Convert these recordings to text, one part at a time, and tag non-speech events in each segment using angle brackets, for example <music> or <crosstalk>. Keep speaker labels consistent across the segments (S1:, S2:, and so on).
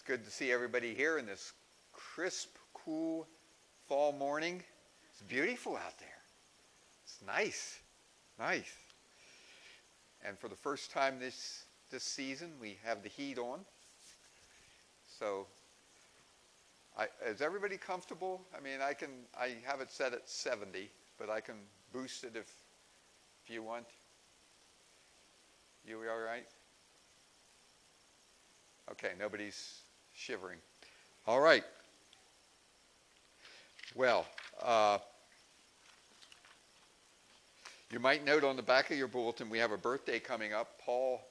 S1: It's good to see everybody here in this crisp, cool fall morning. It's beautiful out there. It's nice, nice. And for the first time this this season, we have the heat on. So, I, is everybody comfortable? I mean, I can I have it set at 70, but I can boost it if if you want. You all right? Okay, nobody's shivering. All right. Well, uh, you might note on the back of your bulletin we have a birthday coming up. Paul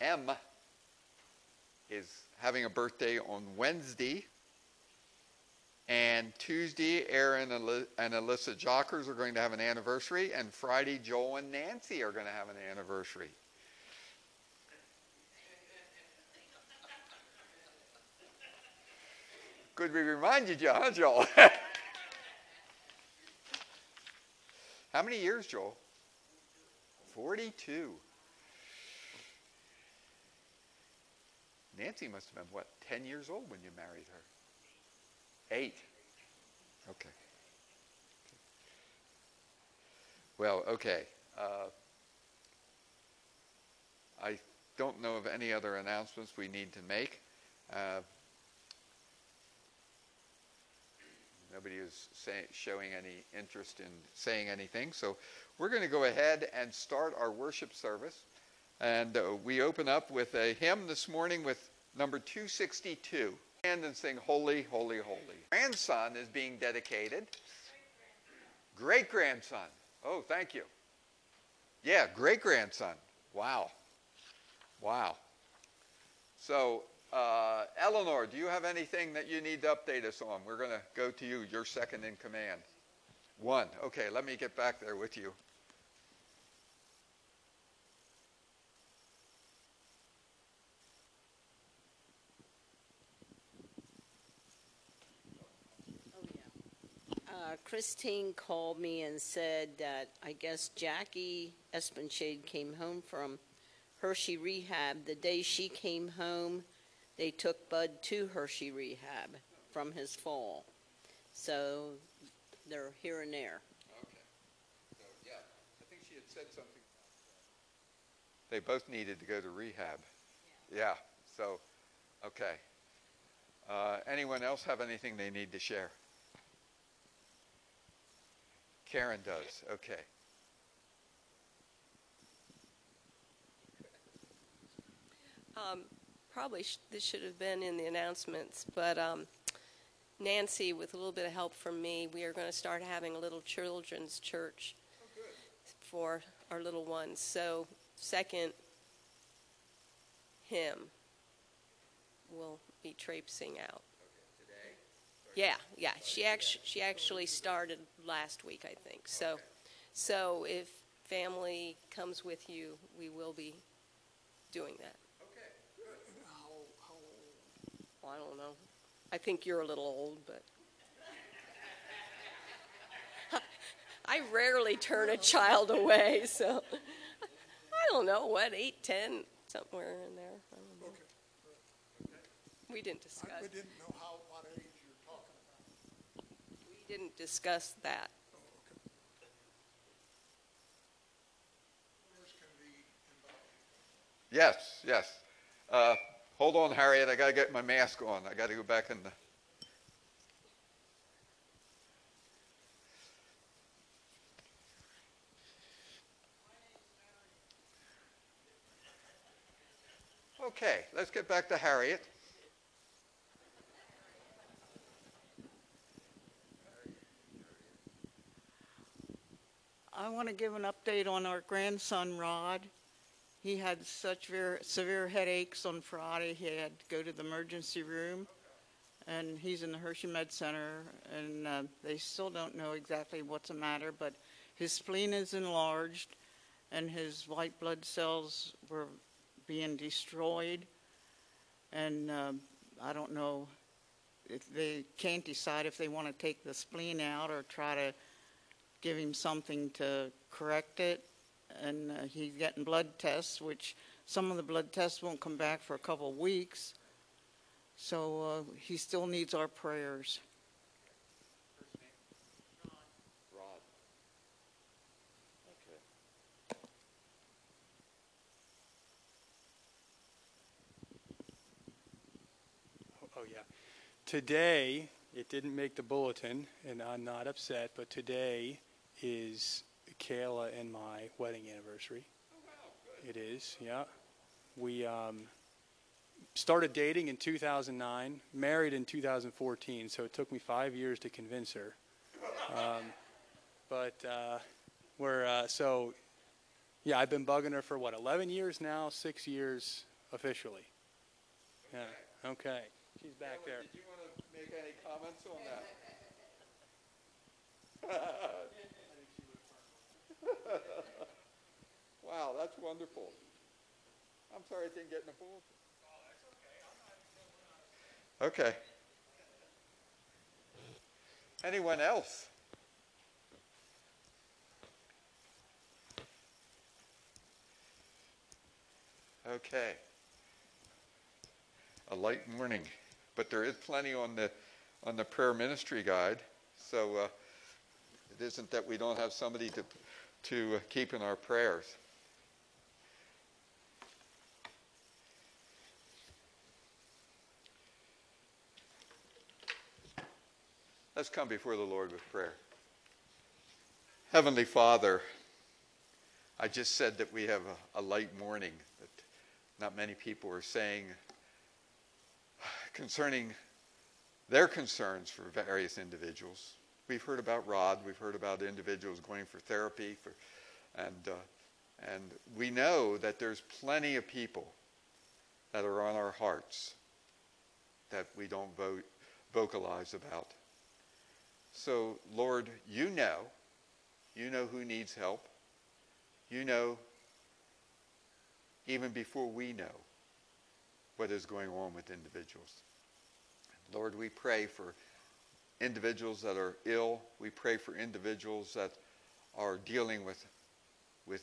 S1: M is having a birthday on Wednesday. And Tuesday, Aaron and Alyssa Jockers are going to have an anniversary. And Friday, Joel and Nancy are going to have an anniversary. Could we remind you, John, Joel? <laughs> How many years, Joel? 42. Nancy must have been, what, 10 years old when you married her? Eight. Okay. Well, okay. Uh, I don't know of any other announcements we need to make. Uh, Nobody is say, showing any interest in saying anything. So we're going to go ahead and start our worship service. And uh, we open up with a hymn this morning with number 262. And then sing Holy, Holy, Holy. Grandson is being dedicated. Great grandson. Oh, thank you. Yeah, great grandson. Wow. Wow. So uh, Eleanor, do you have anything that you need to update us on? We're going to go to you. You're second in command. One. Okay, let me get back there with you.
S2: Oh, uh, Christine called me and said that I guess Jackie Espenshade came home from Hershey Rehab. The day she came home, they took Bud to Hershey Rehab from his fall. So they're here and there.
S1: Okay. So, yeah, I think she had said something. They both needed to go to rehab. Yeah. yeah so, okay. Uh, anyone else have anything they need to share? Karen does. Okay.
S3: Um, probably sh- this should have been in the announcements, but um, Nancy, with a little bit of help from me, we are going to start having a little children's church for our little ones. So, second hymn will be traipsing out. Yeah, yeah. She actually she actually started last week, I think. So, so if family comes with you, we will be doing that. Well, I don't know. I think you're a little old, but. <laughs> I rarely turn a child away, so <laughs> I don't know what eight, ten, somewhere in there. I don't know.
S4: Okay.
S3: We didn't discuss.
S4: We didn't know how what age you're talking about.
S3: We didn't discuss that.
S4: Oh, okay. Others can be involved.
S1: Yes, yes. Uh, Hold on, Harriet. I got to get my mask on. I got to go back in the. Okay, let's get back to Harriet.
S5: I want to give an update on our grandson, Rod. He had such very severe headaches on Friday. He had to go to the emergency room, and he's in the Hershey Med Center, and uh, they still don't know exactly what's the matter, but his spleen is enlarged, and his white blood cells were being destroyed, and uh, I don't know if they can't decide if they want to take the spleen out or try to give him something to correct it and uh, he's getting blood tests, which some of the blood tests won't come back for a couple of weeks. So uh, he still needs our prayers.
S6: Oh, yeah. Today, it didn't make the bulletin, and I'm not upset, but today is Kayla and my wedding anniversary. It is, yeah. We um, started dating in 2009, married in 2014, so it took me five years to convince her. <laughs> Um, but uh, we're, uh, so, yeah, I've been bugging her for what, 11 years now, six years officially. Yeah, okay. She's back
S1: Ella,
S6: there.
S1: Did you want to make any comments on that? <laughs> <laughs> Wow, that's wonderful. I'm sorry I didn't get in the bulletin. Okay. Anyone else? Okay. A light morning, but there is plenty on the on the prayer ministry guide. So uh, it isn't that we don't have somebody to to uh, keep in our prayers. Let's come before the Lord with prayer. Heavenly Father, I just said that we have a, a light morning that not many people are saying concerning their concerns for various individuals. We've heard about Rod. We've heard about individuals going for therapy, for, and uh, and we know that there's plenty of people that are on our hearts that we don't vote, vocalize about. So, Lord, you know, you know who needs help. You know, even before we know what is going on with individuals. Lord, we pray for individuals that are ill. We pray for individuals that are dealing with, with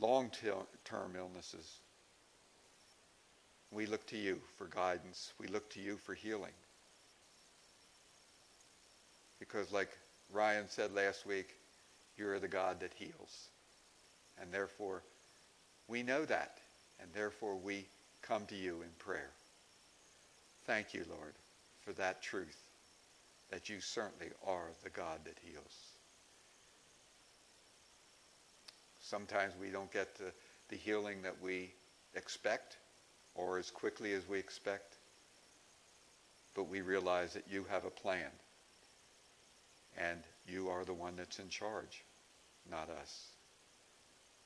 S1: long-term illnesses. We look to you for guidance. We look to you for healing. Because like Ryan said last week, you're the God that heals. And therefore, we know that. And therefore, we come to you in prayer. Thank you, Lord, for that truth, that you certainly are the God that heals. Sometimes we don't get the, the healing that we expect or as quickly as we expect, but we realize that you have a plan and you are the one that's in charge, not us.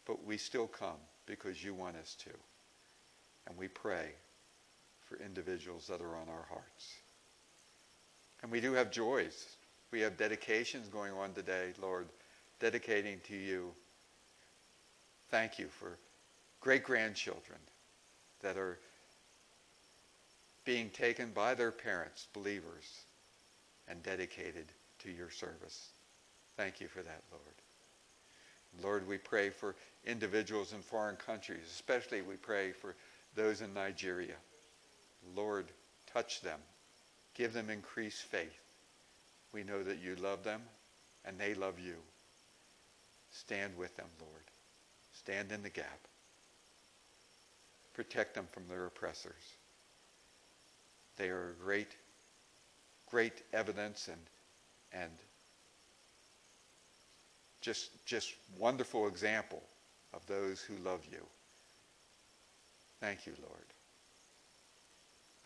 S1: But we still come because you want us to. And we pray for individuals that are on our hearts. And we do have joys. We have dedications going on today, Lord, dedicating to you. Thank you for great grandchildren that are being taken by their parents, believers, and dedicated to your service. Thank you for that, Lord. Lord, we pray for individuals in foreign countries, especially we pray for those in Nigeria. Lord, touch them. Give them increased faith. We know that you love them and they love you. Stand with them, Lord. Stand in the gap. Protect them from their oppressors. They are a great, great evidence and, and just, just wonderful example of those who love you. Thank you, Lord.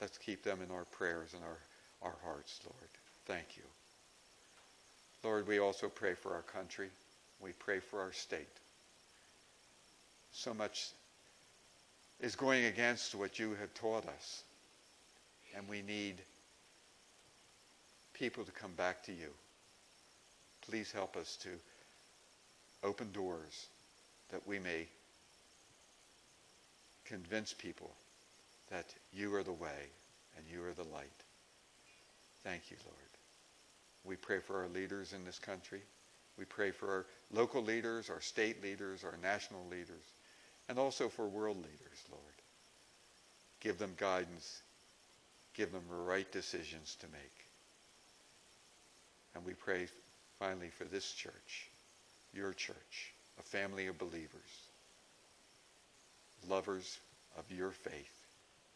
S1: Let's keep them in our prayers and our, our hearts, Lord. Thank you. Lord, we also pray for our country. We pray for our state. So much is going against what you have taught us. And we need people to come back to you. Please help us to open doors that we may convince people that you are the way and you are the light. Thank you, Lord. We pray for our leaders in this country. We pray for our local leaders, our state leaders, our national leaders, and also for world leaders, Lord. Give them guidance. give them the right decisions to make. And we pray finally for this church, your church, a family of believers, lovers of your faith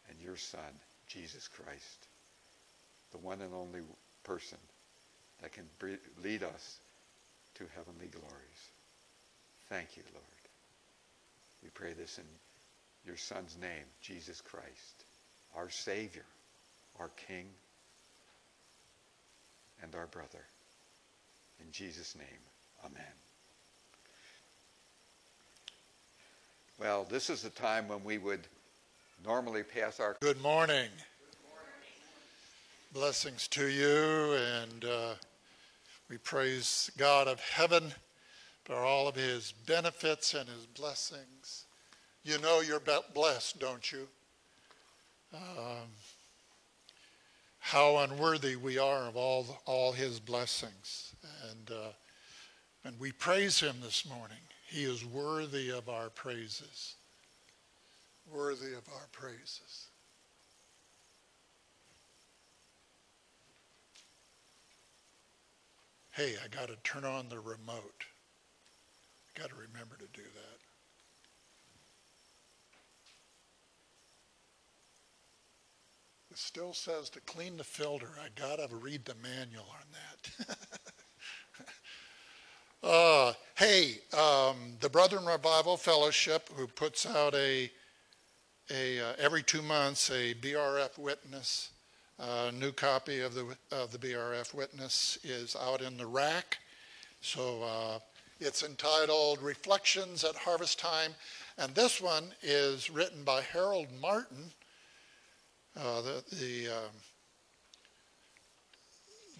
S1: and your Son, Jesus Christ, the one and only person that can lead us to heavenly glories. Thank you, Lord. We pray this in your Son's name, Jesus Christ, our Savior, our King, and our brother. In Jesus' name, amen. Well, this is the time when we would normally pass our.
S4: Good morning. Blessings to you, and uh, we praise God of heaven for all of his benefits and his blessings. You know you're blessed, don't you? Um, how unworthy we are of all, all his blessings. And, uh, and we praise him this morning. He is worthy of our praises. Worthy of our praises. Hey, I got to turn on the remote. I Got to remember to do that. It still says to clean the filter. I got to read the manual on that. <laughs> uh, hey, um, the Brethren Revival Fellowship, who puts out a, a uh, every two months a BRF witness, a new copy of the of the BRF witness is out in the rack. So uh, it's entitled Reflections at Harvest Time, and this one is written by Harold Martin uh, the the, um,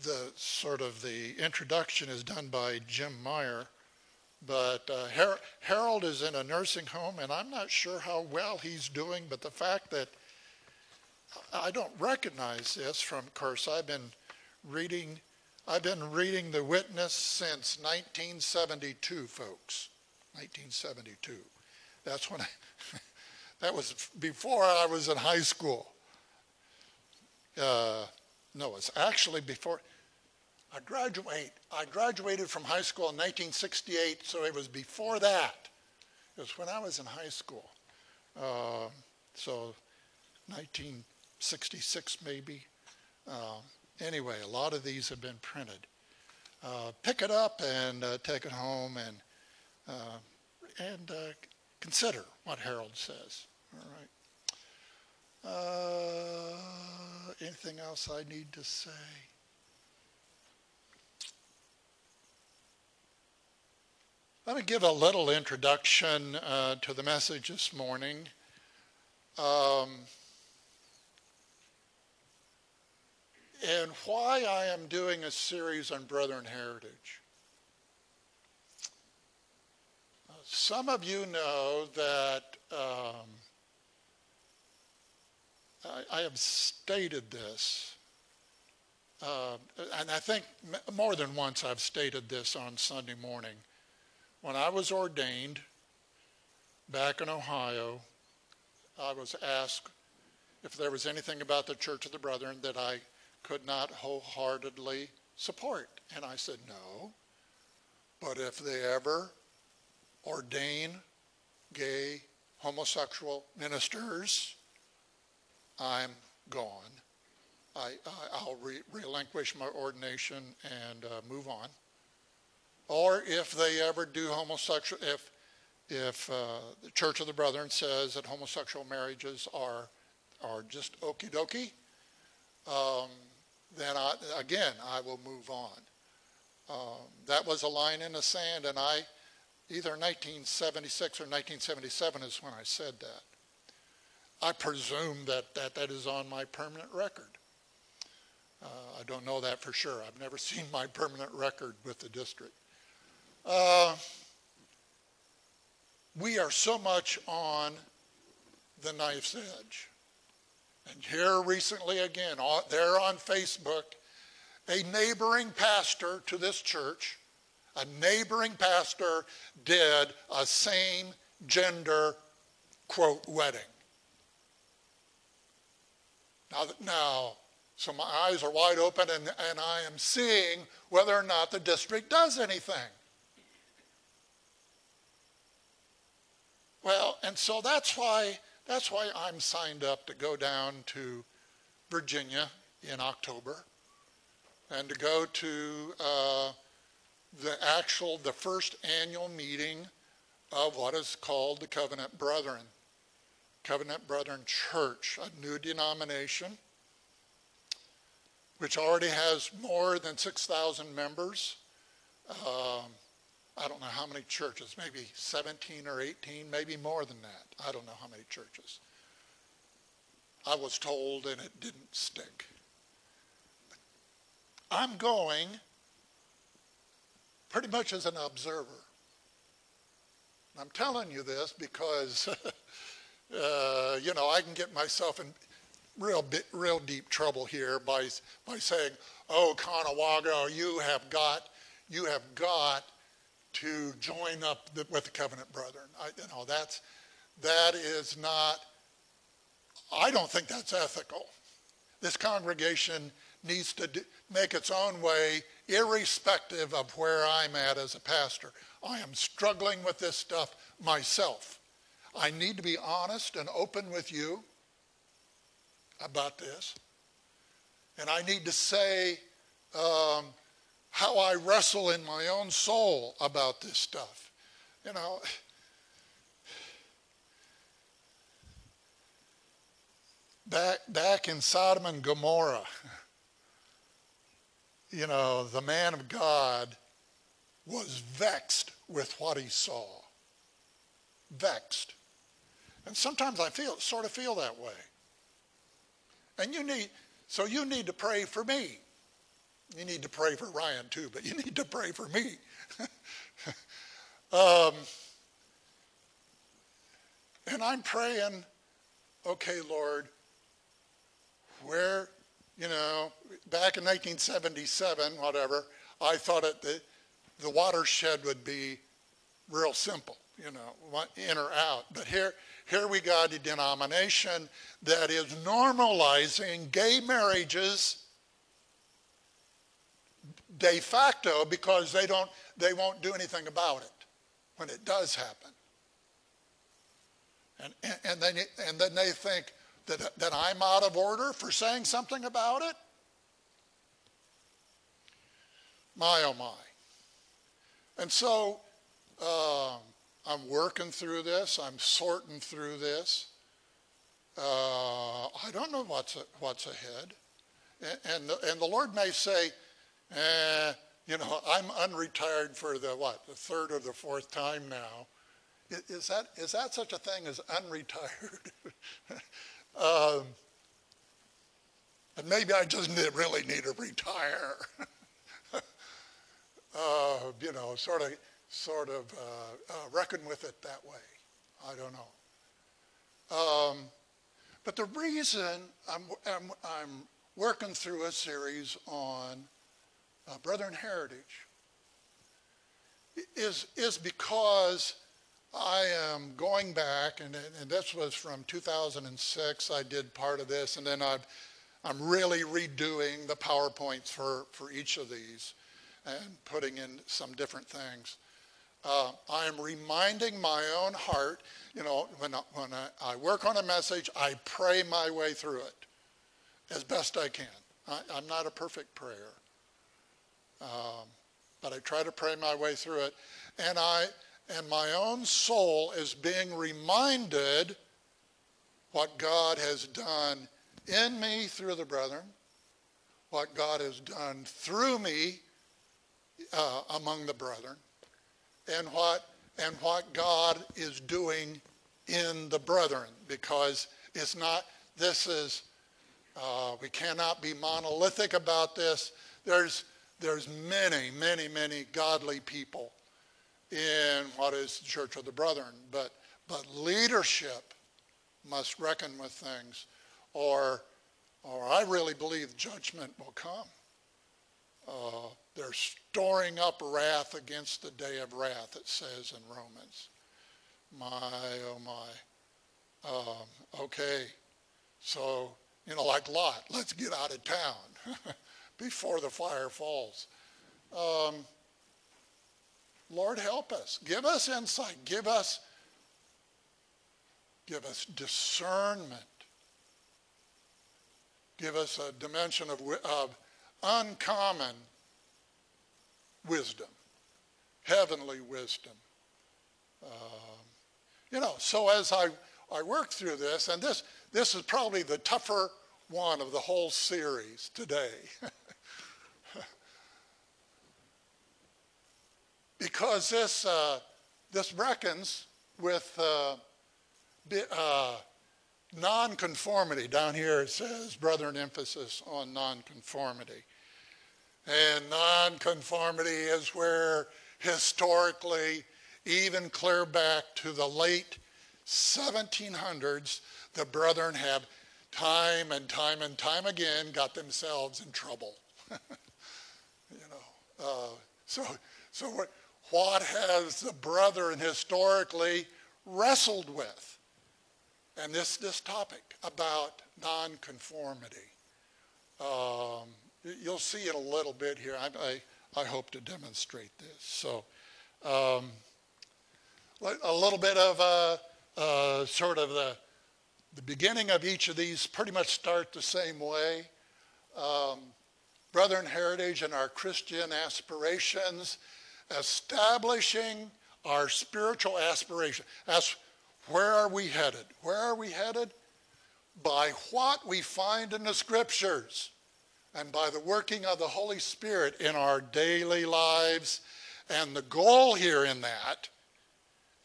S4: the sort of the introduction is done by Jim Myer, but uh, Har- Harold is in a nursing home, and I'm not sure how well he's doing. But the fact that I don't recognize this from, course, I've been reading. I've been reading The Witness since 1972, folks. 1972. That's when I, <laughs> that was before I was in high school uh, no, it's actually before I graduate. I graduated from high school in 1968, so it was before that. It was when I was in high school. Uh, so 1966 maybe. Uh, anyway, a lot of these have been printed. Uh, pick it up and uh, take it home and uh, and uh, consider what Harold says. All right. Uh, anything else I need to say? Let me give a little introduction to the message this morning. Um, and why I am doing a series on Brethren Heritage. Some of you know that um, I, I have stated this, uh, and I think more than once I've stated this on Sunday morning. When I was ordained back in Ohio, I was asked if there was anything about the Church of the Brethren that I could not wholeheartedly support. And I said, no. But if they ever ordain gay, homosexual ministers, I'm gone. I, will re- relinquish my ordination and uh, move on. Or if they ever do homosexual, if, if uh, the Church of the Brethren says that homosexual marriages are, are just okie dokie, um, then I, again, I will move on. Um, that was a line in the sand, and I, either 1976 or 1977 is when I said that. I presume that that, that is on my permanent record. Uh, I don't know that for sure. I've never <laughs> seen my permanent record with the district. Uh, we are so much on the knife's edge. And here recently again, there on Facebook, a neighboring pastor to this church, a neighboring pastor did a same gender, quote, wedding. Now, now, so my eyes are wide open and, and I am seeing whether or not the district does anything. Well, and so that's why that's why I'm signed up to go down to Virginia in October and to go to uh, the actual the first annual meeting of what is called the Covenant Brethren. Covenant Brethren Church, a new denomination, which already has more than 6,000 members. Um, I don't know how many churches, maybe 17 or 18, maybe more than that. I don't know how many churches. I was told and it didn't stick. I'm going pretty much as an observer. I'm telling you this because, <laughs> uh, you know, I can get myself in real, bit, real deep trouble here by, by saying, oh, Conewago, you have got, you have got to join up the, with the covenant brethren. I, you know, that's, that is not, I don't think that's ethical. This congregation needs to do, make its own way, irrespective of where I'm at as a pastor. I am struggling with this stuff myself. I need to be honest and open with you about this. And I need to say um, how I wrestle in my own soul about this stuff. You know, back, back in Sodom and Gomorrah, you know, the man of God was vexed with what he saw. Vexed. And sometimes I feel sort of feel that way. And you need so you need to pray for me. You need to pray for Ryan too, but you <laughs> need to pray for me. <laughs> um, and I'm praying, okay, Lord, where, you know, back in 1977, whatever, I thought it, the, the watershed would be real simple, you know, in or out. But here, here we got a denomination that is normalizing gay marriages de facto because they don't they won't do anything about it when it does happen. And, and, then and then they think that, that I'm out of order for saying something about it. My oh my. And so uh, I'm working through this. I'm sorting through this. Uh, I don't know what's what's ahead, and and the, and the Lord may say, eh, you know, I'm unretired for the what the third or the fourth time now. Is that is that such a thing as unretired? <laughs> um, and maybe I just really need to retire. <laughs> uh, you know, sort of, sort of uh, uh, reckon with it that way. I don't know. Um, but the reason I'm, I'm, I'm, working through a series on uh, Brethren Heritage is, is because I am going back, and, and this was from 2006. I did part of this, and then I've, I'm really redoing the PowerPoints for, for each of these and putting in some different things. Uh, I am reminding my own heart, you know, when, I, when I, I, work on a message, I pray my way through it as best I can. I, am not a perfect prayer, um, but I try to pray my way through it. And I, and my own soul is being reminded what God has done in me through the brethren, what God has done through me uh, among the brethren and what and what God is doing in the brethren because it's not this is uh, we cannot be monolithic about this there's there's many many many godly people in what is the church of the brethren but but leadership must reckon with things or or I really believe judgment will come uh, they're storing up wrath against the day of wrath, it says in Romans. My, oh my. Um, okay, so You know, like Lot, let's get out of town <laughs> before the fire falls. Um, Lord, help us. Give us insight. Give us, give us discernment. Give us a dimension of, of uncommon wisdom, heavenly wisdom. Um, you know, so as I, I work through this, and this, this is probably the tougher one of the whole series today. <laughs> because this, uh, this reckons with uh, uh, nonconformity. Down here it says, brethren, emphasis on nonconformity. And nonconformity is where historically, even clear back to the late 1700s, the brethren have time and time and time again got themselves in trouble. <laughs> you know, uh, so so what what has the brethren historically wrestled with? And this this topic about nonconformity. Um, you'll see it a little bit here. I, I, I hope to demonstrate this. So, um, a little bit of a, uh, sort of the, the beginning of each of these pretty much start the same way. Um, Brethren Heritage and our Christian aspirations, establishing our spiritual aspiration. As where are we headed? Where are we headed? By what we find in the scriptures and by the working of the Holy Spirit in our daily lives. And the goal here in that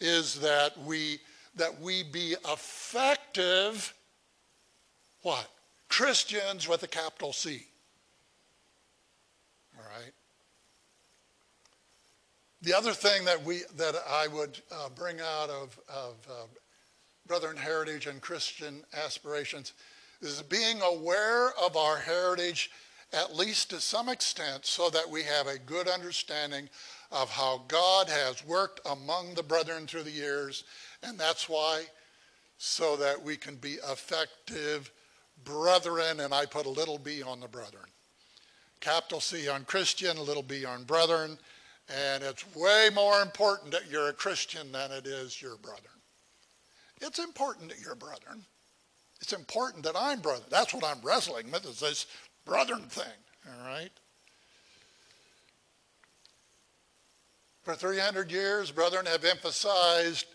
S4: is that we that we be effective what? Christians with a capital C. All right. The other thing that we that I would uh, bring out of of uh, Brethren Heritage and Christian aspirations is being aware of our heritage at least to some extent so that we have a good understanding of how God has worked among the brethren through the years. And that's why, so that we can be effective brethren, and I put a little b on the brethren. Capital C on Christian, a little b on brethren. And it's way more important that you're a Christian than it is your brethren. It's important that you're brethren. It's important that I'm brother. That's what I'm wrestling with is this brethren thing, all right? For 300 years, brethren have emphasized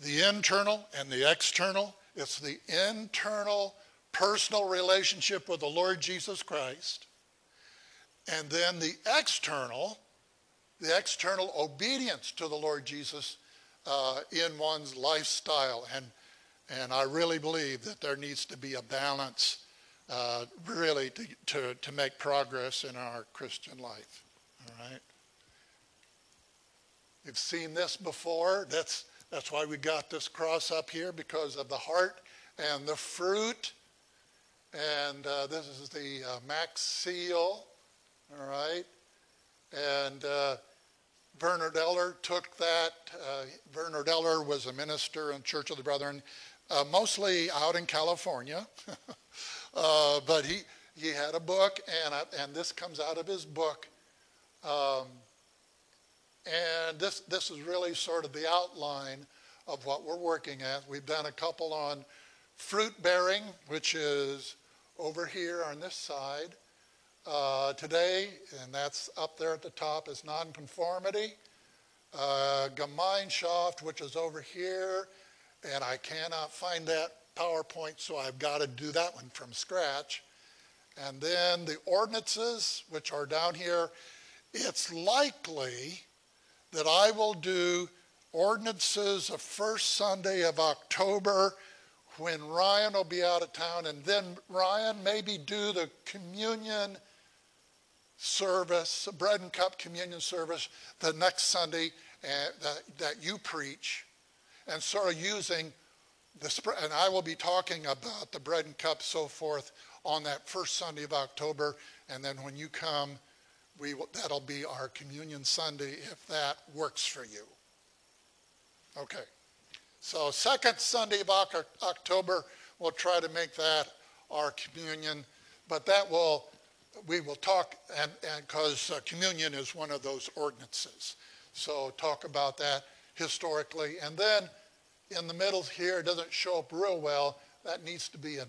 S4: the internal and the external. It's the internal personal relationship with the Lord Jesus Christ. And then the external, the external obedience to the Lord Jesus uh, in one's lifestyle. And, and I really believe that there needs to be a balance uh, really to, to, to make progress in our Christian life. All right? You've seen this before. That's, that's why we got this cross up here because of the heart and the fruit. And uh, this is the uh, Mack's seal. All right? And uh, Bernard Eller took that. Uh, Bernard Eller was a minister in Church of the Brethren, uh, mostly out in California. <laughs> Uh, but he, he had a book, and, and this comes out of his book. Um, and this, this is really sort of the outline of what we're working at. We've done a couple on fruit bearing, which is over here on this side. Uh, today, and that's up there at the top, is nonconformity. Uh, Gemeinschaft, which is over here, and I cannot find that PowerPoint, so I've got to do that one from scratch. And then the ordinances, which are down here, it's likely that I will do ordinances the first Sunday of October when Ryan will be out of town, and then Ryan maybe do the communion service, the bread and cup communion service, the next Sunday eh, that, that you preach, and sort of using the, and I will be talking about the bread and cup, so forth, on that first Sunday of October. And then when you come, we will, that'll be our communion Sunday if that works for you. Okay. So second Sunday of October, we'll try to make that our communion, but that will, we will talk, and because uh, communion is one of those ordinances. So talk about that historically. And then in the middle here, it doesn't show up real well. That needs to be in,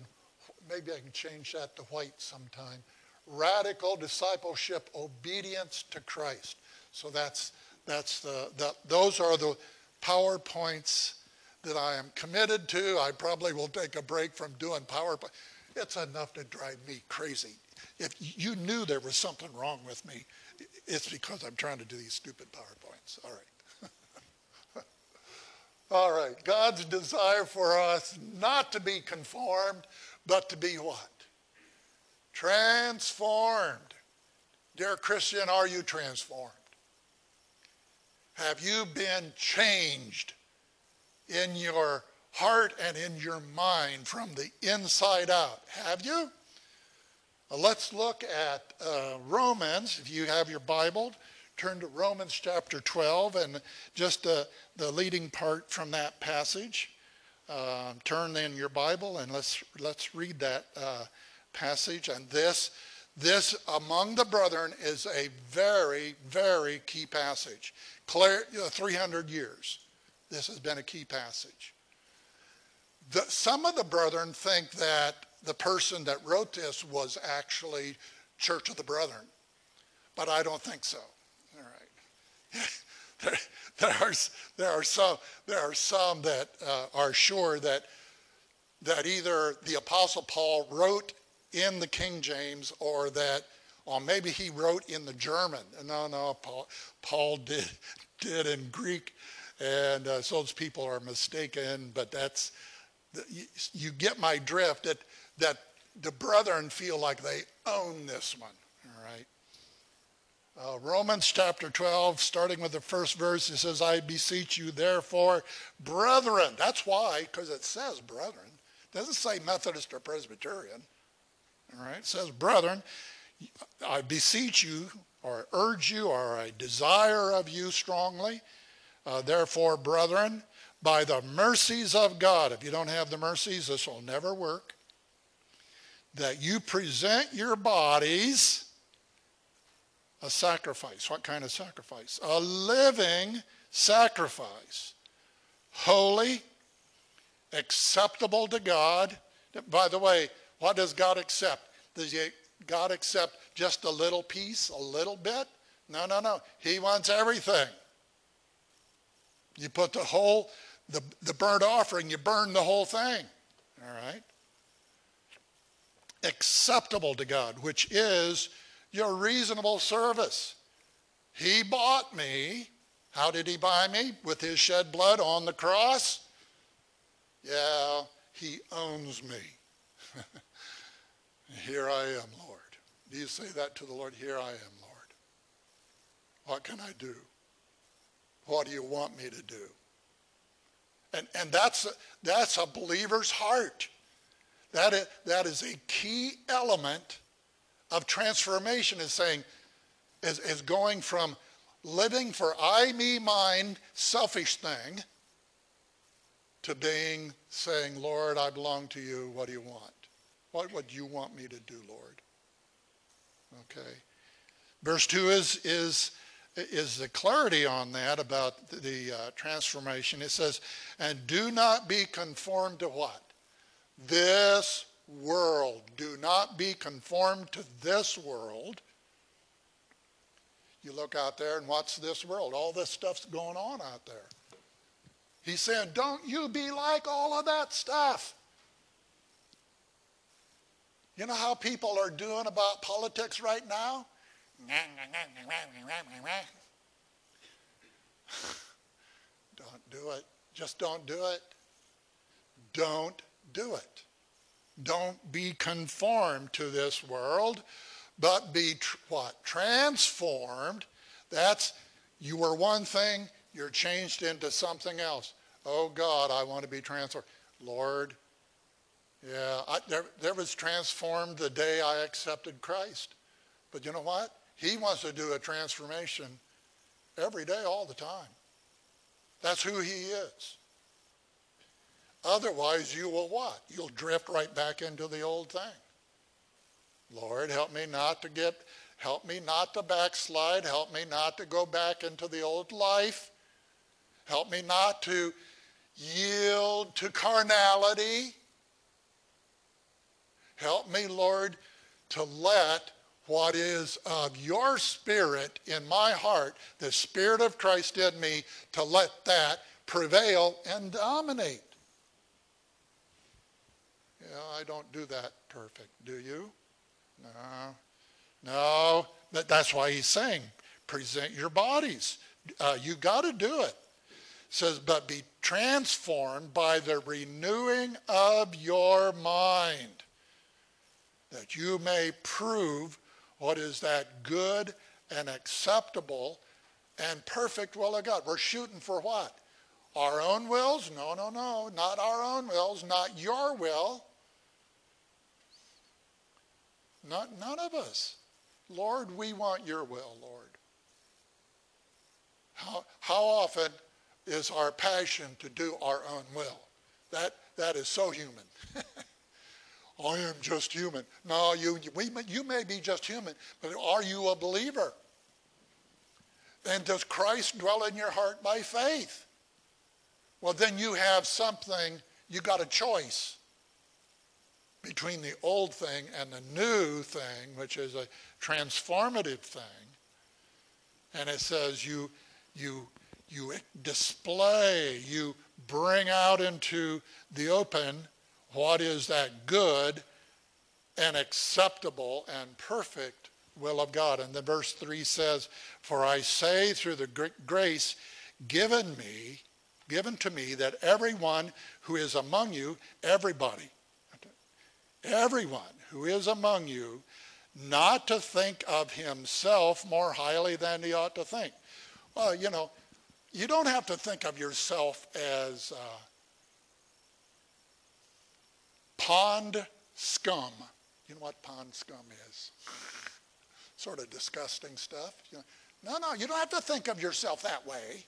S4: maybe I can change that to white sometime. Radical discipleship, obedience to Christ. So that's, that's the, the those are the PowerPoints that I am committed to. I probably will take a break from doing PowerPoint. It's enough to drive me crazy. If you knew there was something wrong with me, it's because I'm trying to do these stupid PowerPoints. All right. <laughs> All right. God's desire for us not to be conformed, but to be what? Transformed. Dear Christian, are you transformed? Have you been changed in your heart and in your mind from the inside out? Have you? Uh, let's look at uh, Romans. If you have your Bible, turn to Romans chapter 12 and just uh, the leading part from that passage. Uh, turn in your Bible and let's let's read that uh, passage. And this this among the brethren is a very very key passage. Clear, 300 years. This has been a key passage. The, some of the brethren think that the person that wrote this was actually Church of the Brethren, but I don't think so. All right. <laughs> there, there, are, there, are some, there are some that uh, are sure that, that either the Apostle Paul wrote in the King James or that or maybe he wrote in the German. No, no, Paul, Paul <laughs> did, did in Greek. And uh, so those people are mistaken, but that's, you, you get my drift. That that the brethren feel like they own this one. All right. Uh, Romans chapter 12, starting with the first verse, it says, I beseech you, therefore, brethren. That's why, because it says brethren. It doesn't say Methodist or Presbyterian. Right. It says brethren. I beseech you, or urge you, or I desire of you strongly. Uh, therefore, brethren, by the mercies of God, if you don't have the mercies, this will never work that you present your bodies a sacrifice. What kind of sacrifice? A living sacrifice. Holy, acceptable to God. By the way, what does God accept? Does God accept just a little piece, a little bit? No, no, no. He wants everything. You put the whole, the, the burnt offering, you burn the whole thing. All right? acceptable to God, which is your reasonable service. He bought me. How did he buy me? With his shed blood on the cross? Yeah, he owns me. <laughs> Here I am, Lord. Do you say that to the Lord? Here I am, Lord. What can I do? What do you want me to do? And, and that's, a, that's a believer's heart. That is, that is a key element of transformation is saying, is, is going from living for I, me, mine, selfish thing to being saying, Lord, I belong to you. What do you want? What would you want me to do, Lord? Okay. Verse 2 is, is, is the clarity on that about the uh, transformation. It says, and do not be conformed to what? this world. Do not be conformed to this world. You look out there and what's this world? All this stuff's going on out there. He's saying, don't you be like all of that stuff. You know how people are doing about politics right now? <laughs> don't do it. Just don't do it. Don't do it. Don't be conformed to this world, but be tr- what? Transformed. That's, you were one thing, you're changed into something else. Oh God, I want to be transformed. Lord, yeah, I, there, there was transformed the day I accepted Christ. But you know what? He wants to do a transformation every day, all the time. That's who he is. Otherwise, you will what? You'll drift right back into the old thing. Lord, help me not to get, help me not to backslide. Help me not to go back into the old life. Help me not to yield to carnality. Help me, Lord, to let what is of your spirit in my heart, the spirit of Christ in me, to let that prevail and dominate. Yeah, I don't do that perfect, do you? No. No, but that's why he's saying, present your bodies. Uh, you got to do it. says, but be transformed by the renewing of your mind, that you may prove what is that good and acceptable and perfect will of God. We're shooting for what? Our own wills? No, no, no. Not our own wills, not your will. Not, none of us. Lord, we want your will, Lord. How, how often is our passion to do our own will? That, that is so human. <laughs> I am just human. No, you, we, you may be just human, but are you a believer? And does Christ dwell in your heart by faith? Well, then you have something, you got a choice between the old thing and the new thing, which is a transformative thing. And it says you, you, you display, you bring out into the open what is that good and acceptable and perfect will of God. And then verse 3 says, For I say through the grace given me, given to me, that everyone who is among you, everybody, everyone who is among you not to think of himself more highly than he ought to think. Well, you know, you don't have to think of yourself as uh, pond scum. You know what pond scum is? sort of disgusting stuff. You know, no, no, you don't have to think of yourself that way.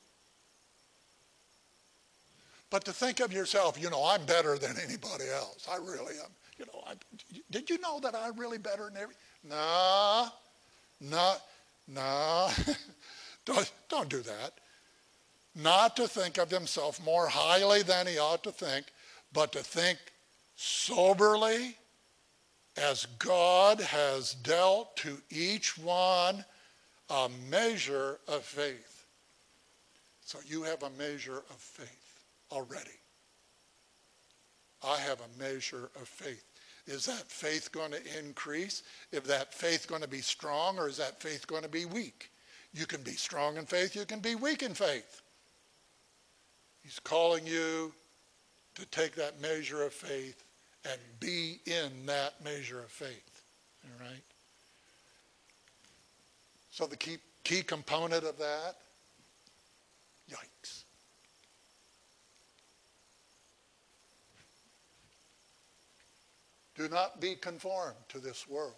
S4: But to think of yourself, you know, I'm better than anybody else. I really am you know, I, did you know that I'm really better than every? Nah, nah, nah. <laughs> don't, don't do that. Not to think of himself more highly than he ought to think, but to think soberly as God has dealt to each one a measure of faith. So you have a measure of faith already. I have a measure of faith. Is that faith going to increase? Is that faith going to be strong or is that faith going to be weak? You can be strong in faith, you can be weak in faith. He's calling you to take that measure of faith and be in that measure of faith. All right? So the key, key component of that, yikes. Do not be conformed to this world.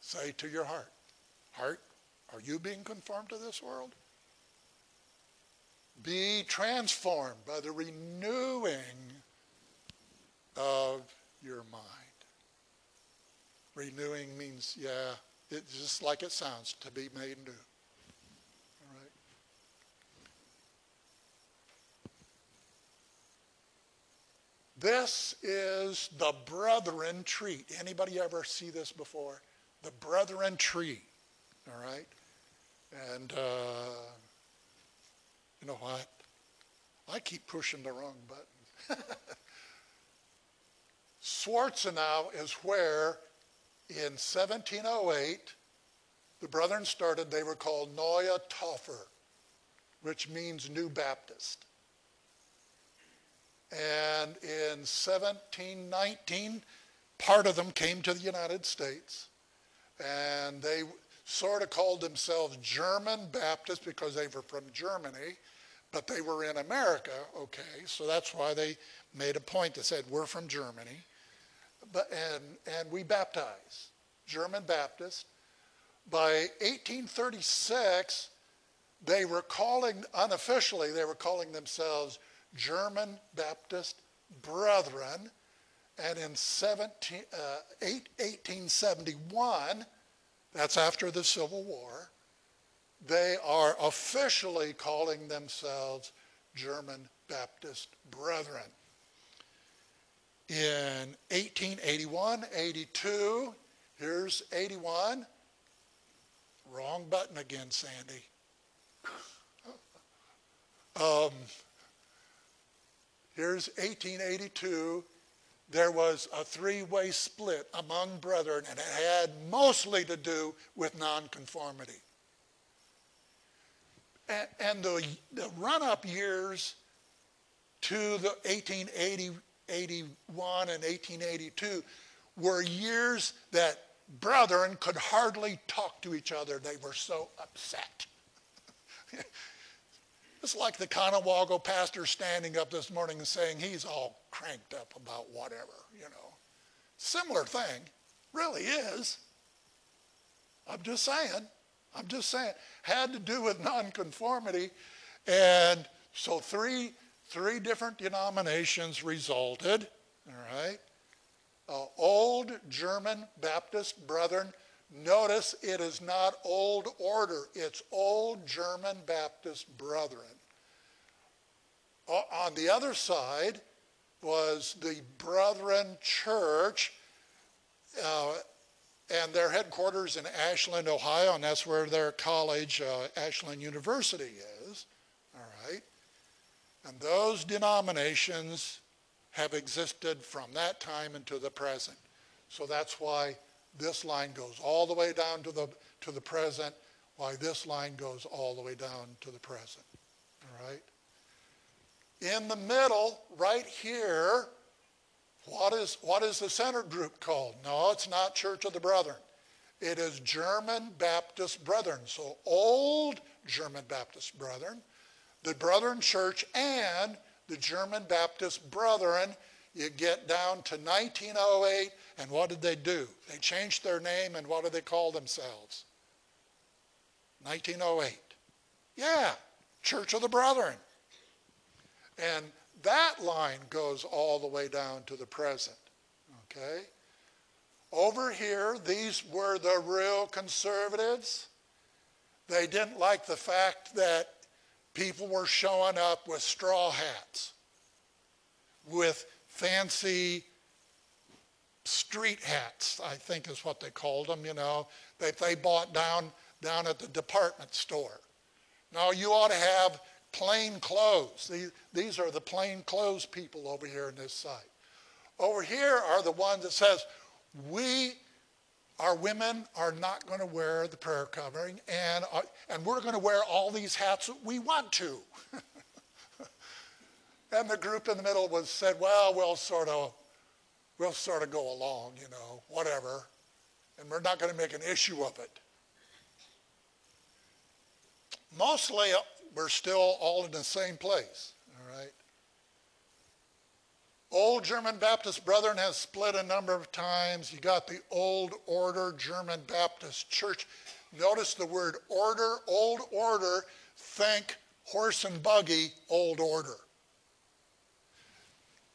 S4: Say to your heart, Heart, are you being conformed to this world? Be transformed by the renewing of your mind. Renewing means, yeah, it's just like it sounds, to be made new. All right. This is the brethren treat. Anybody ever see this before? The brethren tree. All right? And uh, you know what? I keep pushing the wrong button. <laughs> Schwarzenau is where in 1708 the brethren started, they were called Neue Taufer, which means New Baptist. And in 1719, part of them came to the United States. And they sort of called themselves German Baptists because they were from Germany, but they were in America, okay? So that's why they made a point that said, we're from Germany. And, and we baptize, German Baptist. By 1836, they were calling, unofficially, they were calling themselves German Baptist Brethren. And in 17, uh, 8, 1871, that's after the Civil War, they are officially calling themselves German Baptist Brethren. In 1881, 82, here's 81. Wrong button again, Sandy. Um, here's 1882. There was a three way split among brethren, and it had mostly to do with nonconformity. And, and the, the run up years to the 1880, 81 and 1882 were years that brethren could hardly talk to each other. They were so upset. <laughs> it's like the Conewago pastor standing up this morning and saying he's all cranked up about whatever, you know. Similar thing, really is. I'm just saying. I'm just saying. Had to do with nonconformity. And so three, three different denominations resulted, all right? Uh, old German Baptist brethren. Notice it is not old order, it's old German Baptist brethren. Uh, on the other side was the Brethren Church. Uh, and their headquarters in Ashland, Ohio, and that's where their college, uh, Ashland University, is. And those denominations have existed from that time into the present. So that's why this line goes all the way down to the to the present, why this line goes all the way down to the present. All right. In the middle, right here, what is, what is the center group called? No, it's not Church of the Brethren. It is German Baptist Brethren. So old German Baptist Brethren, the Brethren Church, and the German Baptist Brethren. You get down to 1908, and what did they do? They changed their name, and what do they call themselves? 1908. Yeah, Church of the Brethren. And that line goes all the way down to the present. Okay? Over here, these were the real conservatives. They didn't like the fact that people were showing up with straw hats, with fancy street hats, I think is what they called them, you know, that they bought down, down at the department store. Now, you ought to have plain clothes. These, these are the plain clothes people over here in this site. Over here are the ones that says, we, our women are not going to wear the prayer covering, and, uh, and we're going to wear all these hats that we want to. <laughs> and the group in the middle was said, well, we'll sort of, we'll sort of go along, you know, whatever, and we're not going to make an issue of it. Mostly we're still all in the same place? Old German Baptist Brethren has split a number of times. You got the Old Order German Baptist Church. Notice the word order, old order, think horse and buggy, old order.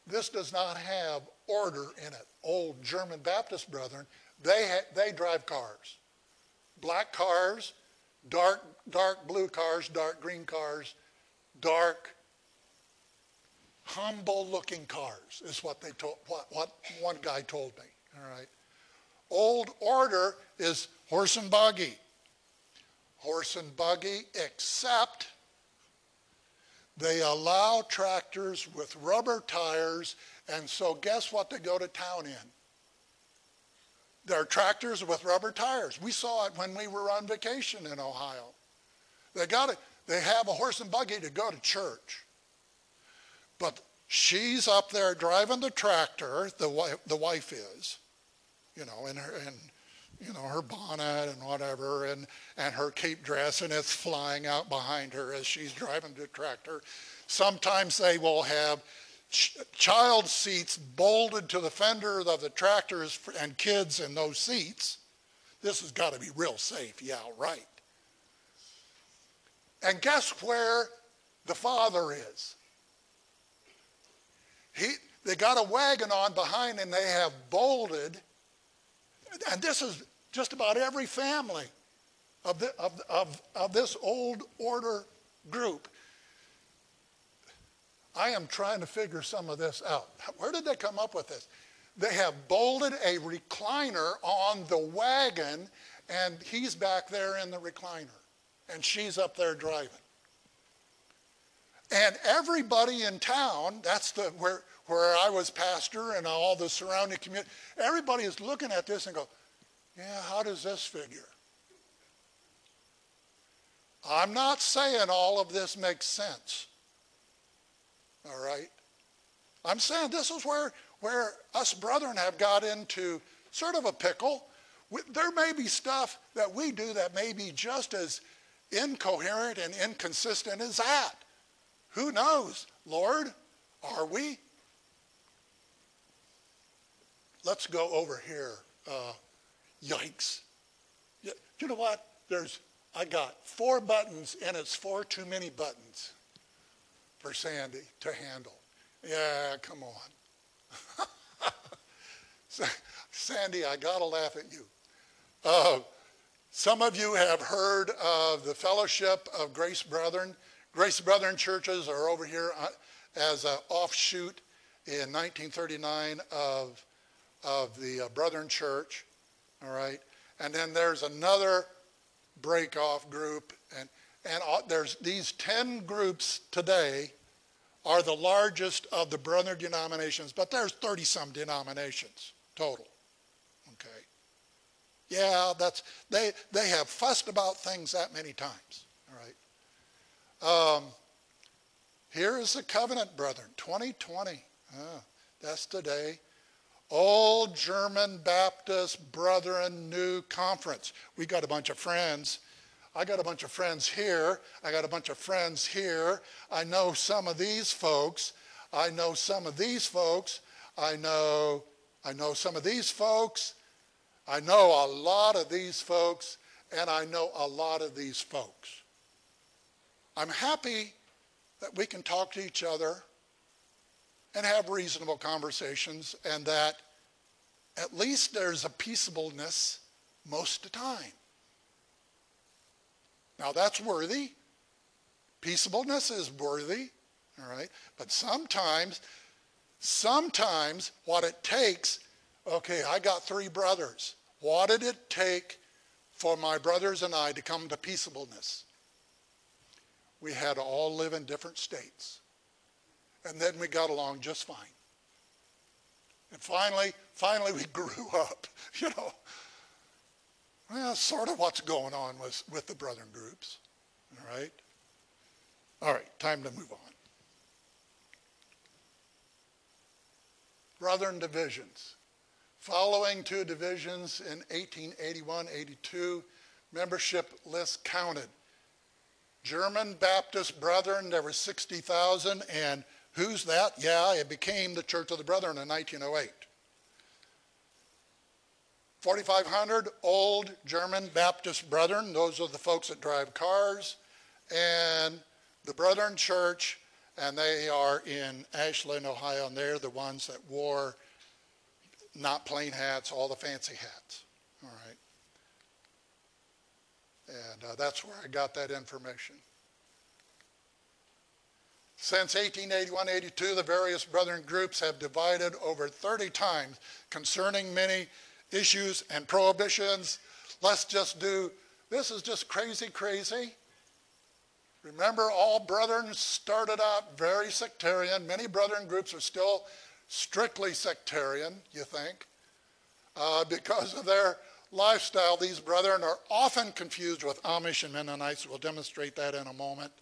S4: This does not have order in it. Old German Baptist Brethren, they, ha- they drive cars. Black cars, dark, dark blue cars, dark green cars, dark, humble looking cars is what they told, what, what one guy told me. All right. Old order is horse and buggy. Horse and buggy, except they allow tractors with rubber tires, and so guess what they go to town in? There are tractors with rubber tires. We saw it when we were on vacation in Ohio. They got it. They have a horse and buggy to go to church. But she's up there driving the tractor, the wife, the wife is, you know, in her you know, her bonnet and whatever, and, and her cape dress, and it's flying out behind her as she's driving the tractor. Sometimes they will have ch- child seats bolted to the fender of the tractors and kids in those seats. This has got to be real safe. Yeah, right. And guess where the father is? He, they got a wagon on behind and they have bolted, and this is just about every family of, the, of, of, of this old order group. I am trying to figure some of this out. Where did they come up with this? They have bolted a recliner on the wagon, and he's back there in the recliner, and she's up there driving. And everybody in town, that's the where where I was pastor and all the surrounding community, everybody is looking at this and go, yeah, how does this figure? I'm not saying all of this makes sense. All right? I'm saying this is where, where us brethren have got into sort of a pickle. There may be stuff that we do that may be just as incoherent and inconsistent as that. Who knows? Lord, are we? Let's go over here. Uh, yikes. You know what? There's I got four buttons, and it's four too many buttons for Sandy to handle. Yeah, come on. <laughs> Sandy, I got to laugh at you. Uh, some of you have heard of the Fellowship of Grace Brethren. Grace Brethren churches are over here uh, as an offshoot in 1939 of, of the uh, Brethren Church. All right. And then there's another break off group. And, and there's these 10 groups today are the largest of the brother denominations, but there's 30 some denominations total. Okay. Yeah, that's they they have fussed about things that many times. All. Um, here is the covenant brethren, 2020. Ah, that's today. Old German Baptist Brethren New Conference. We got a bunch of friends. I got a bunch of friends here. I got a bunch of friends here. I know some of these folks. I know some of these folks. I know I know some of these folks. I know a lot of these folks and I know a lot of these folks. I'm happy that we can talk to each other and have reasonable conversations, and that at least there's a peaceableness most of the time. Now that's worthy. Peaceableness is worthy, all right? But sometimes, sometimes what it takes, okay, I got three brothers. What did it take for my brothers and I to come to peaceableness? We had to all live in different states and then we got along just fine. And finally, finally we <laughs> grew up, <laughs> you know. Well, sort of what's going on with, with the brethren groups, all right? All right, time to move on. Brethren divisions. Following two divisions in 1881-82, membership list counted. German Baptist Brethren, there were 60,000, and Who's that? Yeah, it became the Church of the Brethren in 1908. 4,500 old German Baptist Brethren, those are the folks that drive cars, and the Brethren Church, and they are in Ashland, Ohio, and they're the ones that wore not plain hats, all the fancy hats. All right. And uh, that's where I got that information. Since 1881-82, the various brethren groups have divided over 30 times concerning many issues and prohibitions. Let's just do, this is just crazy, crazy. Remember, all brethren started out very sectarian. Many brethren groups are still strictly sectarian, you think, uh, because of their lifestyle. These brethren are often confused with Amish and Mennonites. We'll demonstrate that in a moment.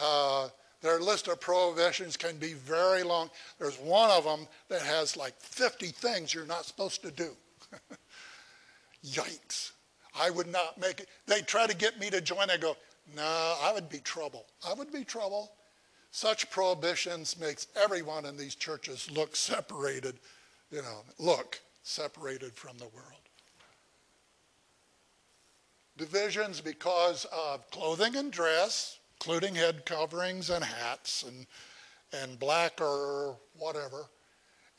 S4: Uh, their list of prohibitions can be very long. There's one of them that has like 50 things you're not supposed to do. <laughs> Yikes. I would not make it. They try to get me to join. I go, no, nah, I would be trouble. I would be trouble. Such prohibitions makes everyone in these churches look separated, you know, look separated from the world. Divisions because of clothing and dress, including head coverings and hats and, and black or whatever.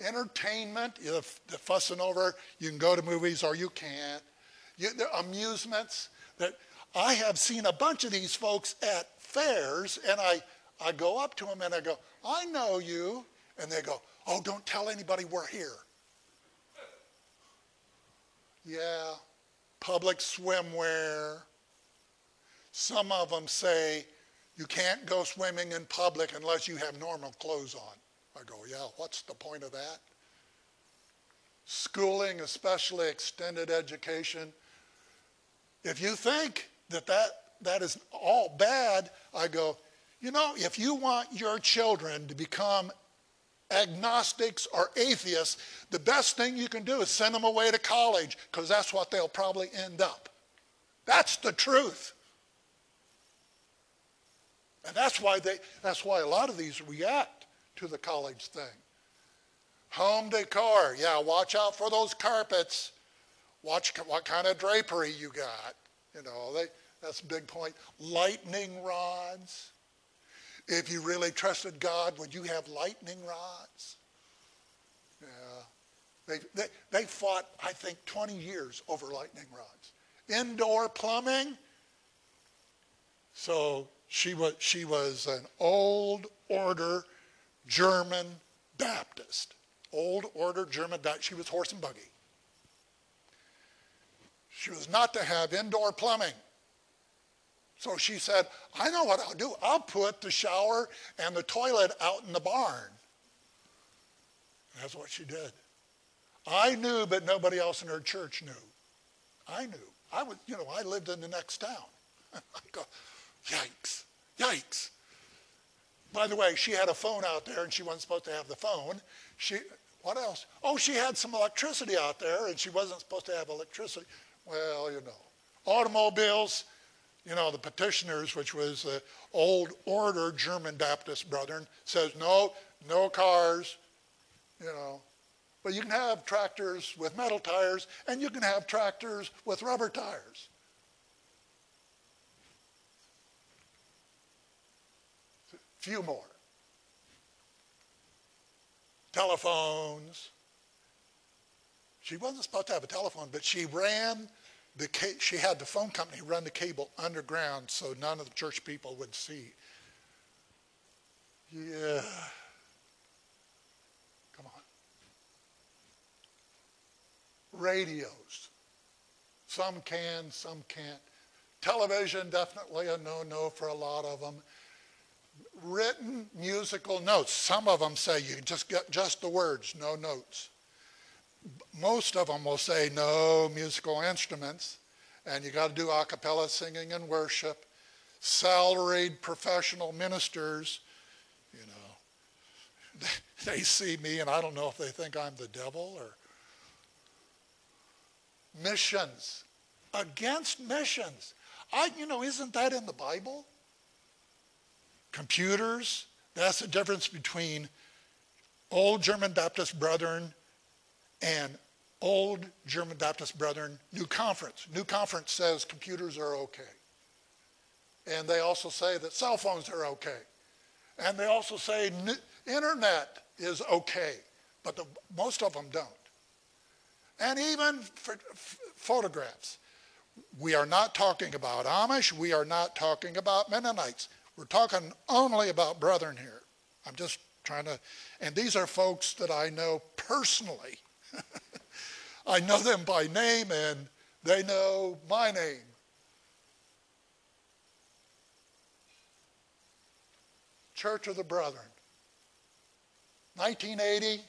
S4: Entertainment, if the fussing over, you can go to movies or you can't. You, amusements that I have seen a bunch of these folks at fairs, and I, I go up to them and I go, I know you. And they go, Oh, don't tell anybody we're here. Yeah, public swimwear. Some of them say you can't go swimming in public unless you have normal clothes on. I go, yeah, what's the point of that? Schooling, especially extended education. If you think that that, that is all bad, I go, you know, if you want your children to become agnostics or atheists, the best thing you can do is send them away to college because that's what they'll probably end up. That's the truth. And that's why they that's why a lot of these react to the college thing. Home decor, yeah, watch out for those carpets. Watch what kind of drapery you got. You know, they, that's a big point. Lightning rods. If you really trusted God, would you have lightning rods? Yeah. They, they, they fought, I think, 20 years over lightning rods. Indoor plumbing. So she was, she was an old order German Baptist. Old order German Baptist. She was horse and buggy. She was not to have indoor plumbing. So she said, I know what I'll do. I'll put the shower and the toilet out in the barn. that's what she did. I knew, but nobody else in her church knew. I knew. I was, you know, I lived in the next town. <laughs> I go, yikes, yikes. By the way, she had a phone out there and she wasn't supposed to have the phone. She, what else? Oh, she had some electricity out there and she wasn't supposed to have electricity. Well, you know. Automobiles, you know, the petitioners, which was the old order German Baptist brethren, says no, no cars, you know. But you can have tractors with metal tires and you can have tractors with rubber tires. Few more. Telephones. She wasn't supposed to have a telephone, but she ran the she had the phone company run the cable underground so none of the church people would see. Yeah. Come on. Radios. Some can, some can't. Television, definitely a no no for a lot of them. Written musical notes. Some of them say you just get just the words, no notes most of them will say no musical instruments, and you got to do a cappella singing and worship. Salaried professional ministers, you know, <laughs> they see me, and I don't know if they think I'm the devil or. Missions, against missions. I, you know, isn't that in the Bible? Computers, that's the difference between old German Baptist brethren and old German Baptist Brethren, New Conference. New Conference says computers are okay. And they also say that cell phones are okay. And they also say internet is okay, but the, most of them don't. And even photographs. We are not talking about Amish. We are not talking about Mennonites. We're talking only about brethren here. I'm just trying to, and these are folks that I know personally <laughs> I know them by name and they know my name. Church of the Brethren. 1980,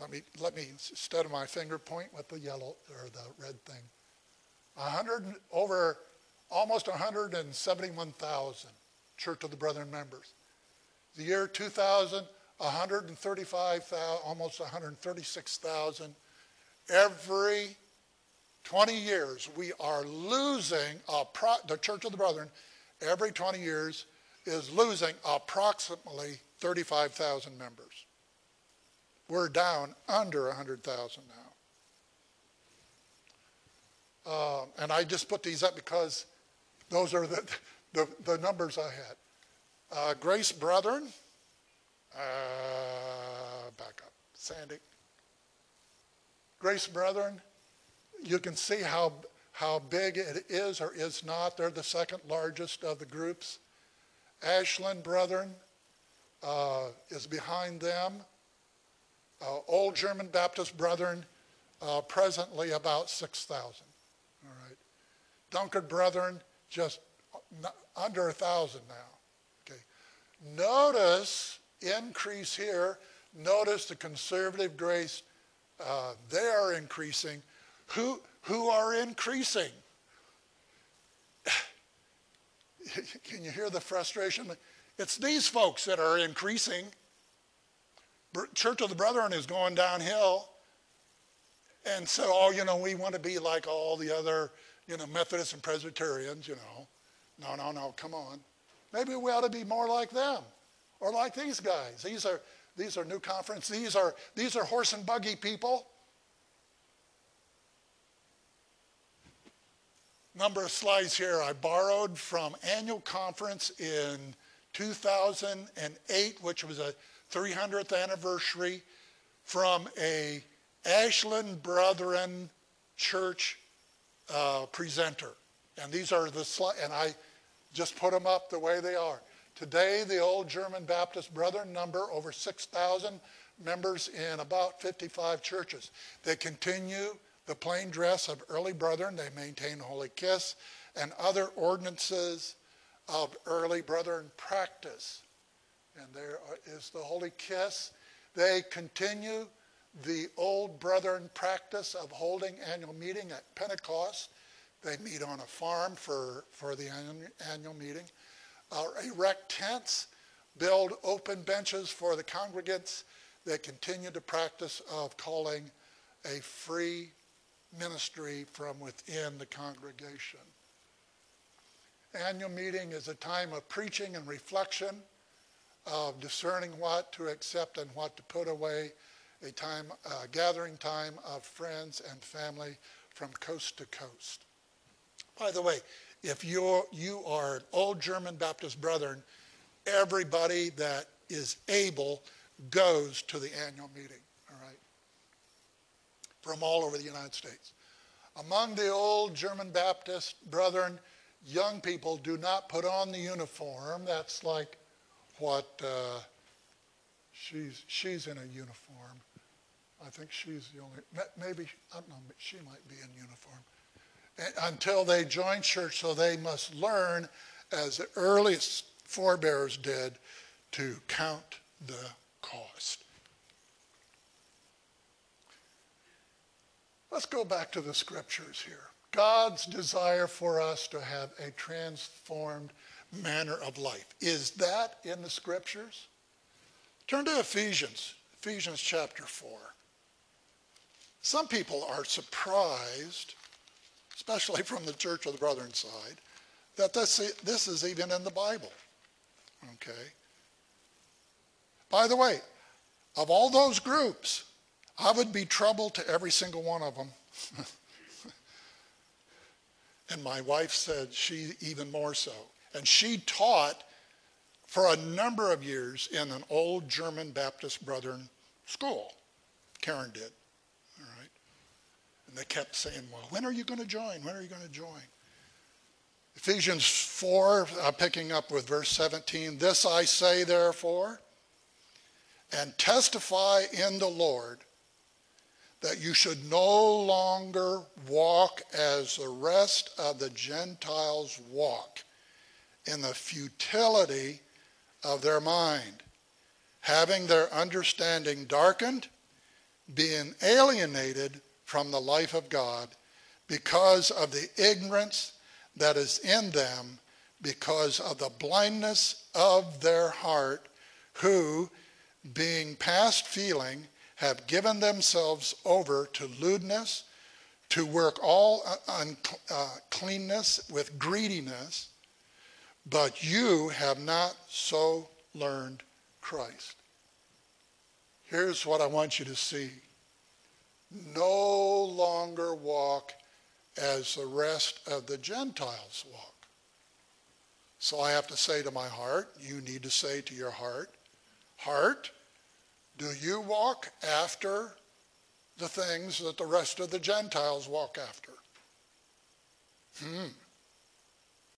S4: let me, let me study my finger point with the yellow or the red thing. 100, over almost 171,000 Church of the Brethren members. The year 2000, 135,000, almost 136,000. Every 20 years, we are losing, the Church of the Brethren, every 20 years is losing approximately 35,000 members. We're down under 100,000 now. Uh, and I just put these up because those are the, the, the numbers I had. Uh, Grace Brethren, Uh, back up. Sandy. Grace Brethren, you can see how, how big it is or is not. They're the second largest of the groups. Ashland Brethren uh, is behind them. Uh, Old German Baptist Brethren, uh, presently about 6,000. All right. Dunkard Brethren, just under a 1,000 now. Okay. Notice increase here. Notice the conservative grace, uh, they are increasing. Who, who are increasing? <laughs> Can you hear the frustration? It's these folks that are increasing. Church of the Brethren is going downhill. And so, oh, you know, we want to be like all the other, you know, Methodists and Presbyterians, you know. No, no, no, come on. Maybe we ought to be more like them or like these guys. These are, these are new conference. These are, these are horse and buggy people. Number of slides here I borrowed from annual conference in 2008, which was a 300th anniversary from a Ashland Brethren Church uh, presenter. And these are the slides, and I just put them up the way they are. Today, the old German Baptist Brethren number over 6,000 members in about 55 churches. They continue the plain dress of early brethren. They maintain holy kiss and other ordinances of early brethren practice. And there is the holy kiss. They continue the old brethren practice of holding annual meeting at Pentecost. They meet on a farm for, for the annual meeting uh, erect tents, build open benches for the congregants that continue the practice of calling a free ministry from within the congregation. Annual meeting is a time of preaching and reflection, of discerning what to accept and what to put away, a time, a gathering time of friends and family from coast to coast. By the way, if you're, you are an old German Baptist brethren, everybody that is able goes to the annual meeting, all right? From all over the United States. Among the old German Baptist brethren, young people do not put on the uniform. That's like what uh, she's, she's in a uniform. I think she's the only, maybe, I don't know, but she might be in uniform until they join church, so they must learn, as the earliest forebears did, to count the cost. Let's go back to the scriptures here. God's desire for us to have a transformed manner of life. Is that in the scriptures? Turn to Ephesians, Ephesians chapter 4. Some people are surprised especially from the Church of the Brethren side, that this, this is even in the Bible. Okay? By the way, of all those groups, I would be trouble to every single one of them. <laughs> and my wife said she even more so. And she taught for a number of years in an old German Baptist Brethren school. Karen did they kept saying, Well, when are you going to join? When are you going to join? Ephesians 4, uh, picking up with verse 17, This I say, therefore, and testify in the Lord that you should no longer walk as the rest of the Gentiles walk in the futility of their mind, having their understanding darkened, being alienated from the life of God because of the ignorance that is in them, because of the blindness of their heart, who, being past feeling, have given themselves over to lewdness, to work all uncleanness uh, with greediness, but you have not so learned Christ. Here's what I want you to see no longer walk as the rest of the Gentiles walk. So I have to say to my heart, you need to say to your heart, Heart, do you walk after the things that the rest of the Gentiles walk after? Hmm.